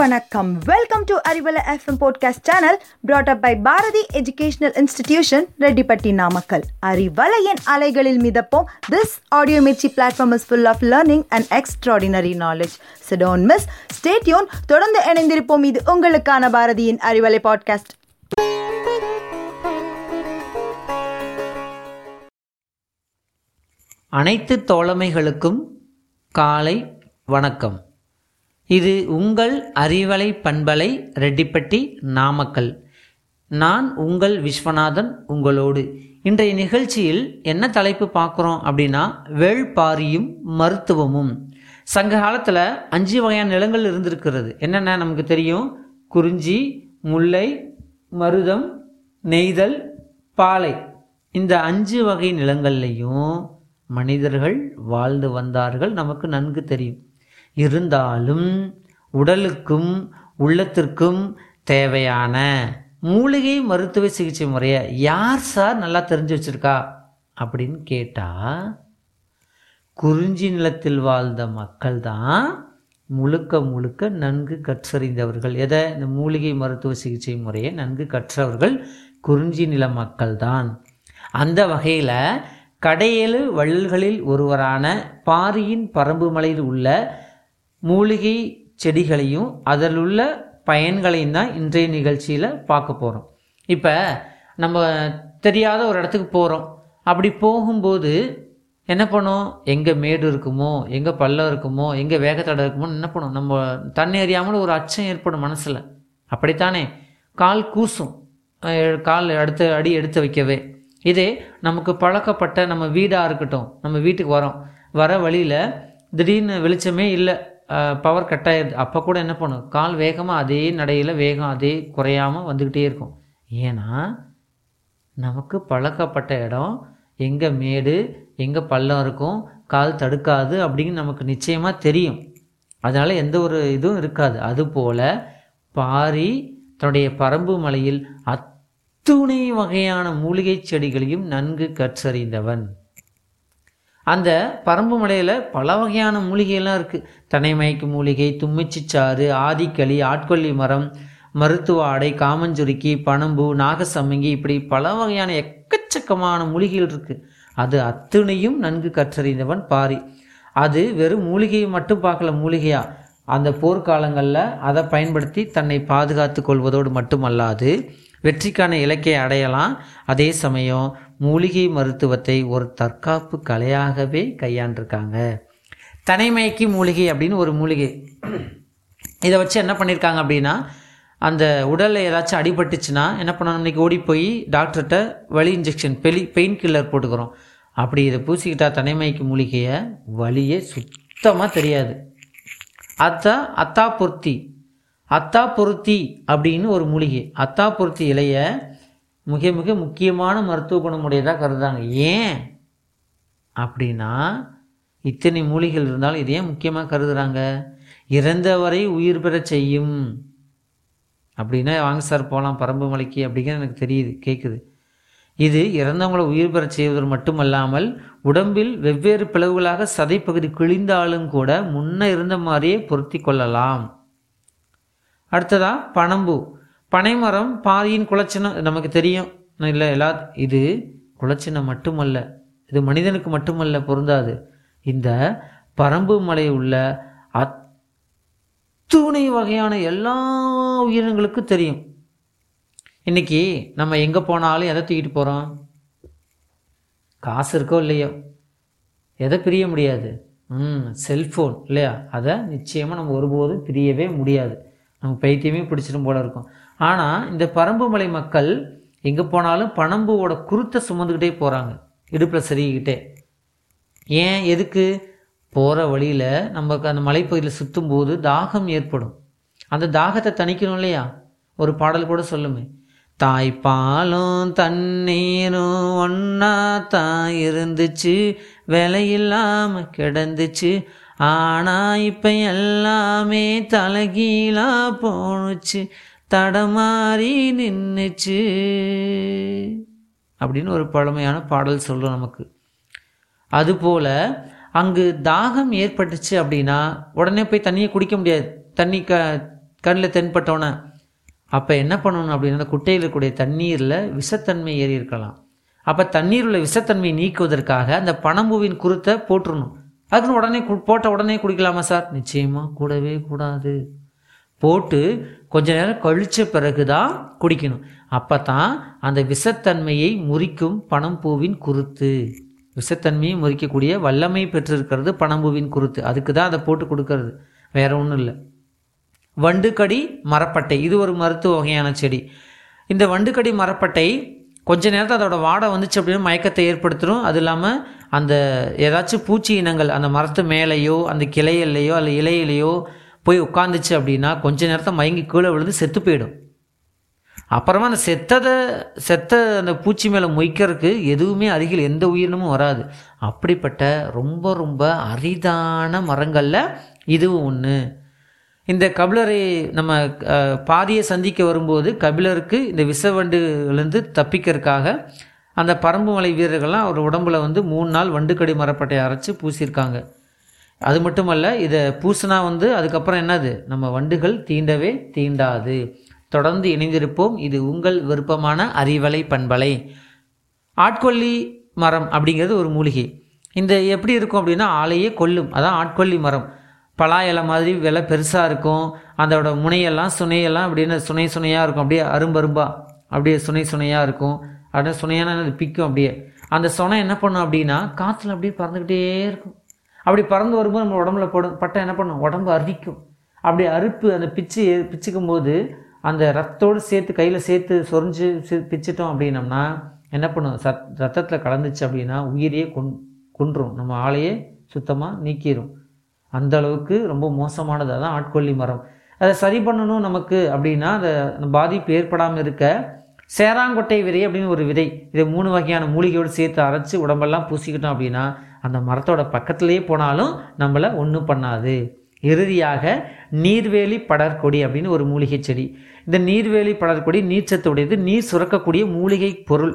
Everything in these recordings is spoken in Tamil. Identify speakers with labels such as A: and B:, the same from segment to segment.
A: வணக்கம். Welcome to Arivalai FM podcast channel brought up by Bharathi educational institution Rettipatti Namakkal அறிவலையின் அலைகளில் மிதப்போம். This audio Mirchi platform is full of learning and extraordinary knowledge so don't miss stay tuned தொடர்ந்து இணைந்திருப்போம். இது உங்களுக்கான பாரதியின் அறிவலை பாட்காஸ்ட்
B: அனைத்து தோழமைகளுக்கும் காலை வணக்கம். இது உங்கள் அறிவலை பண்பலை ரெட்டிப்பட்டி நாமக்கல். நான் உங்கள் விஸ்வநாதன் உங்களோடு. இன்றைய நிகழ்ச்சியில் என்ன தலைப்பு பார்க்குறோம் அப்படின்னா வேள்பாரியும் மருத்துவமும். சங்க காலத்தில் அஞ்சு வகையான நிலங்கள் இருந்திருக்கிறது. என்னென்ன நமக்கு தெரியும்? குறிஞ்சி முல்லை மருதம் நெய்தல் பாலை. இந்த அஞ்சு வகை நிலங்கள்லையும் மனிதர்கள் வாழ்ந்து வந்தார்கள். நமக்கு நன்கு தெரியும். இருந்தாலும் உடலுக்கும் உள்ளத்திற்கும் தேவையான மூலிகை மருத்துவ சிகிச்சை முறையை யார் சார் நல்லா தெரிஞ்சு வச்சிருக்கா? அப்படின்னு கேட்டால் குறிஞ்சி நிலத்தில் வாழ்ந்த மக்கள் தான் முழுக்க முழுக்க நன்கு கற்றறிந்தவர்கள். எதை? இந்த மூலிகை மருத்துவ சிகிச்சை முறையை நன்கு கற்றவர்கள் குறிஞ்சி நில மக்கள்தான். அந்த வகையில் கடையேழு வள்ளல்களில் ஒருவரான பாரியின் பரம்பு மலையில் உள்ள மூலிகை செடிகளையும் அதில் உள்ள பயன்களையும் தான் இன்றைய நிகழ்ச்சியில் பார்க்க போகிறோம் இப்போ நம்ம தெரியாத ஒரு இடத்துக்கு போகிறோம் அப்படி போகும்போது என்ன பண்ணோம்? எங்கே மேடு இருக்குமோ எங்கே பள்ளம் இருக்குமோ எங்கே வேகத்தடை இருக்குமோ என்ன பண்ணும்? நம்ம தண்ணி அறியாமல் ஒரு அச்சம் ஏற்படும் மனசில். அப்படித்தானே? கால் கூசும். கால் அடுத்த அடி எடுத்து வைக்கவே. இதே நமக்கு பழக்கப்பட்ட நம்ம வீடாக இருக்கட்டும். நம்ம வீட்டுக்கு வரோம். வர வழியில் திடீர்னு வெளிச்சமே இல்லை. பவர் கட் ஆகிடுது அப்போ கூட என்ன பண்ணும்? கால் வேகமாக அதே நடையில் வேகம் அதே குறையாமல் வந்துக்கிட்டே இருக்கும். ஏன்னா நமக்கு பழக்கப்பட்ட இடம் எங்கே மேடு எங்கே பள்ளம் இருக்கும் கால் தடுக்காது அப்படின்னு நமக்கு நிச்சயமாக தெரியும். அதனால் எந்த ஒரு இதுவும் இருக்காது. அதுபோல் பாரி தன்னுடைய பரம்பு மலையில் அத்துணை வகையான மூலிகை செடிகளையும் நன்கு கற்றறிந்தவன். அந்த பரம்பு மலையில் பல வகையான மூலிகைலாம் இருக்குது தனைமயக்கு மூலிகை தும்மிச்சிச்சாறு ஆதிக்களி ஆட்கொல்லி மரம் மருத்துவ ஆடை காமஞ்சுருக்கி பனம்பு நாகசம்மங்கி இப்படி பல வகையான எக்கச்சக்கமான மூலிகைகள் இருக்குது அது அத்துணையும் நன்கு கற்றறிந்தவன் பாரி. அது வெறும் மூலிகையை மட்டும் பார்க்கல மூலிகையா? அந்த போர்க்காலங்களில் அதை பயன்படுத்தி தன்னை பாதுகாத்து கொள்வதோடு மட்டுமல்லாது வெற்றிக்கான இலக்கை அடையலாம். அதே சமயம் மூலிகை மருத்துவத்தை ஒரு தற்காப்பு கலையாகவே கையாண்டிருக்காங்க. தனிமைக்கு மூலிகை அப்படின்னு ஒரு மூலிகை. இதை வச்சு என்ன பண்ணியிருக்காங்க அப்படின்னா அந்த உடலில் ஏதாச்சும் அடிபட்டுச்சுன்னா என்ன பண்ணணும்? இன்றைக்கி ஓடி போய் டாக்டர்கிட்ட வலி இன்ஜெக்ஷன் பெலி பெயின் கில்லர் போட்டுக்கிறோம். அப்படி இதை பூசிக்கிட்டா தனிமைக்கு மூலிகையை வலியே சுத்தமாக தெரியாது. அத்தா அத்தா பொருத்தி அத்தா பொருத்தி அப்படின்னு ஒரு மூலிகை. அத்தா பொருத்தி இலையை மிக மிக முக்கியமான மருத்துவ குணமுடையதாக கருதுறாங்க. ஏன்? அப்படின்னா இத்தனை மூலிகைகள் இருந்தாலும் இதே முக்கியமாக கருதுறாங்க. இறந்தவரை உயிர் பெறச் செய்யும். அப்படின்னா வாங்க சார் போகலாம் பரம்பு மலைக்கு அப்படிங்கிறது எனக்கு தெரியுது கேட்குது இது இறந்தவங்களை உயிர் பெறச் செய்வதற்கு மட்டுமல்லாமல் உடம்பில் வெவ்வேறு பிளவுகளாக சதைப்பகுதி கிழிந்தாலும் கூட முன்ன இருந்த மாதிரியே பொருத்தி கொள்ளலாம். அடுத்ததா பனம்பு பனைமரம் பாதியின் குலச்சினம் நமக்கு தெரியும். இல்லை எல்லா இது குலச்சினம் மட்டுமல்ல இது மனிதனுக்கு மட்டுமல்ல பொருந்தாது. இந்த பரம்பு மலை உள்ள அத்துணை வகையான எல்லா உயிரினங்களுக்கும் தெரியும். இன்னைக்கு நம்ம எங்கே போனாலும் எதை தூக்கிட்டு போகிறோம் காசு இருக்கோ இல்லையோ? எதை பிரிய முடியாது? ம் செல்ஃபோன் இல்லையா? அதை நிச்சயமாக நம்ம ஒருபோதும் பிரியவே முடியாது. நமக்கு பைத்தியமே பிடிச்சிடும் போல இருக்கும். ஆனால் இந்த பரம்புமலை மக்கள் எங்கே போனாலும் பனம்பூவோட குருத்தை சுமந்துக்கிட்டே போகிறாங்க இடுப்பில் சரிக்கிட்டே ஏன் எதுக்கு? போகிற வழியில் நமக்கு அந்த மலைப்பகுதியில் சுற்றும் போது தாகம் ஏற்படும். அந்த தாகத்தை தணிக்கணும் இல்லையா? ஒரு பாடல் கூட சொல்லுமே. தாய்ப்பாலும் தண்ணீரும் ஒன்னா தான் இருந்துச்சு விலையில்லாம கிடந்துச்சு. ஆனால் இப்போ எல்லாமே தலகீழாக போணுச்சு. தடமாறி நின்றுச்சு அப்படின்னு ஒரு பழமையான பாடல் சொல்லும் நமக்கு. அதுபோல் அங்கு தாகம் ஏற்பட்டுச்சு அப்படின்னா உடனே போய் தண்ணியை குடிக்க முடியாது. தண்ணி க கண்ணில் தென்பட்டோன்னே அப்போ என்ன பண்ணணும் அப்படின்னா அந்த குட்டையில் இருக்கக்கூடிய தண்ணீரில் விஷத்தன்மை ஏறி இருக்கலாம். அப்போ தண்ணீர் உள்ள விஷத்தன்மையை நீக்குவதற்காக அந்த பனம்பூவின் குருத்தை போட்டுருணும் அதுக்குன்னு உடனே கு- போட்ட உடனே குடிக்கலாமா சார்? நிச்சயமாக கூடவே கூடாது. போட்டு கொஞ்ச நேரம் கழித்த பிறகு தான் குடிக்கணும். அப்போ தான் அந்த விஷத்தன்மையை முறிக்கும் பனம்பூவின் குருத்து. விஷத்தன்மையை முறிக்கக்கூடிய வல்லமை பெற்றிருக்கிறது பனம்பூவின் குருத்து. அதுக்கு தான் அதை போட்டு கொடுக்கறது. வேற ஒன்றும் இல்லை. வண்டுக்கடி மரப்பட்டை. இது ஒரு மருத்துவ வகையான செடி. இந்த வண்டுக்கடி மரப்பட்டை கொஞ்ச நேரத்தில் அதோட வாடை வந்துச்சு அப்படின்னா மயக்கத்தை ஏற்படுத்திடும் அது இல்லாமல் அந்த ஏதாச்சும் பூச்சி இனங்கள் அந்த மரத்து மேலேயோ அந்த கிளையிலையோ அல்ல இலையிலையோ போய் உட்காந்துச்சு அப்படின்னா கொஞ்ச நேரத்தை மயங்கி கீழே விழுந்து செத்து போயிடும். அப்புறமா அந்த செத்ததை செத்த அந்த பூச்சி மேலே மொய்க்கிறதுக்கு எதுவுமே அருகில் எந்த உயிரினமும் வராது. அப்படிப்பட்ட ரொம்ப ரொம்ப அரிதான மரங்களில் இதுவும் ஒன்று இந்த கபிலரை நம்ம பாதியை சந்திக்க வரும்போது கபிலருக்கு இந்த விஷவண்டுலேருந்து தப்பிக்கிறதுக்காக அந்த பரம்பு மலை வீரர்கள்லாம் அவர் உடம்புல வந்து மூணு நாள் வண்டுக்கடி மரப்பட்டையை அரைச்சி பூசியிருக்காங்க. அது மட்டுமல்ல இதை பூசினா வந்து அதுக்கப்புறம் என்னது? நம்ம வண்டுகள் தீண்டவே தீண்டாது. தொடர்ந்து இணைந்திருப்போம். இது உங்கள் விருப்பமான அறிவலை பண்பலை. ஆட்கொல்லி மரம் அப்படிங்கிறது ஒரு மூலிகை. இந்த எப்படி இருக்கும் அப்படின்னா ஆலையே கொல்லும். அதான் ஆட்கொல்லி மரம். பலா இலை மாதிரி விலை பெருசாக இருக்கும். அதோட முனையெல்லாம் சுனையெல்லாம் அப்படின்னு சுனை சுனையாக இருக்கும். அப்படியே அரும்பரும்பா அப்படியே சுனை சுனையாக இருக்கும். அப்படியே சுனையான பிக்கும் அப்படியே. அந்த சுனை என்ன பண்ணும் அப்படின்னா காற்றுல அப்படியே பறந்துக்கிட்டே இருக்கும். அப்படி பறந்து வரும்போது நம்ம உடம்புல போடும் பட்டம் என்ன பண்ணும்? உடம்பு அரிக்கும். அப்படி அறுப்பு அந்த பிச்சு பிச்சுக்கும் போது அந்த ரத்தத்தோடு சேர்த்து கையில் சேர்த்து சொரிஞ்சு சி- பிச்சிட்டோம் அப்படின்னம்னா என்ன பண்ணும்? சத் ரத்தத்தில் கலந்துச்சு அப்படின்னா உயிரையே கொன் கொன்றும். நம்ம ஆளையே சுத்தமாக நீக்கிடும் அந்த அளவுக்கு ரொம்ப மோசமானதாக தான் ஆட்கொல்லி மரம். அதை சரி பண்ணணும் நமக்கு அப்படின்னா அதை அந்த பாதிப்பு ஏற்படாமல் இருக்க சேராங்கொட்டை விதை அப்படின்னு ஒரு விதை. இதை மூணு வகையான மூலிகையோடு சேர்த்து அரைச்சி உடம்பெல்லாம் பூசிக்கிட்டோம் அப்படின்னா அந்த மரத்தோட பக்கத்திலேயே போனாலும் நம்மளை ஒன்றும் பண்ணாது. இறுதியாக நீர்வேலி படர்கொடி அப்படின்னு ஒரு மூலிகை செடி. இந்த நீர்வேலி படர்கொடி நீச்சத்துடையது நீர் சுரக்கக்கூடிய மூலிகை பொருள்.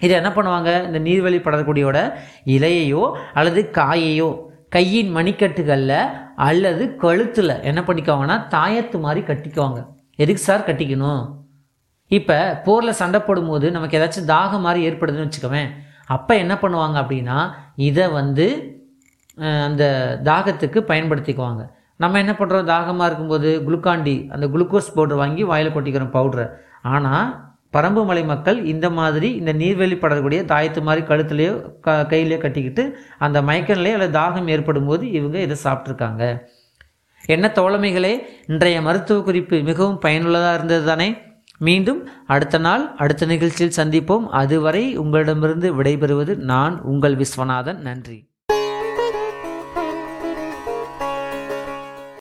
B: இதை என்ன பண்ணுவாங்க? இந்த நீர்வேலி படர்கொடியோட இலையையோ அல்லது காயையோ கையின் மணிக்கட்டுகளில் அல்லது கழுத்தில் என்ன பண்ணிக்குவாங்கன்னா தாயத்து மாதிரி கட்டிக்குவாங்க. எதுக்கு சார் கட்டிக்கணும்? இப்போ போரில் சண்டை போடும்போது நமக்கு ஏதாச்சும் தாகம் மாதிரி ஏற்படுதுன்னு வச்சுக்கோவேன் அப்போ என்ன பண்ணுவாங்க அப்படின்னா இதை வந்து அந்த தாகத்துக்கு பயன்படுத்திக்குவாங்க. நம்ம என்ன பண்ணுறோம் தாகமாக இருக்கும்போது குளுக்காண்டி அந்த குளுக்கோஸ் பவுடர் வாங்கி வாயில் கொட்டிக்கிறோம் பவுடரை. ஆனால் பரம்பு மலை மக்கள் இந்த மாதிரி இந்த நீர்வெளி படக்கூடிய தாயத்து மாதிரி கழுத்துலேயோ க கையிலையோ கட்டிக்கிட்டு அந்த மயக்கநிலையோ அல்லது தாகம் ஏற்படும் போது இவங்க இதை சாப்பிட்ருக்காங்க என்ன தோழமைகளே இன்றைய மருத்துவ குறிப்பு மிகவும் பயனுள்ளதாக இருந்தது தானே? மீண்டும் அடுத்த நாள் அடுத்த நிகழ்ச்சியில் சந்திப்போம். அதுவரை உங்களிடமிருந்து விடைபெறுவது நான் உங்கள் விஸ்வநாதன். நன்றி.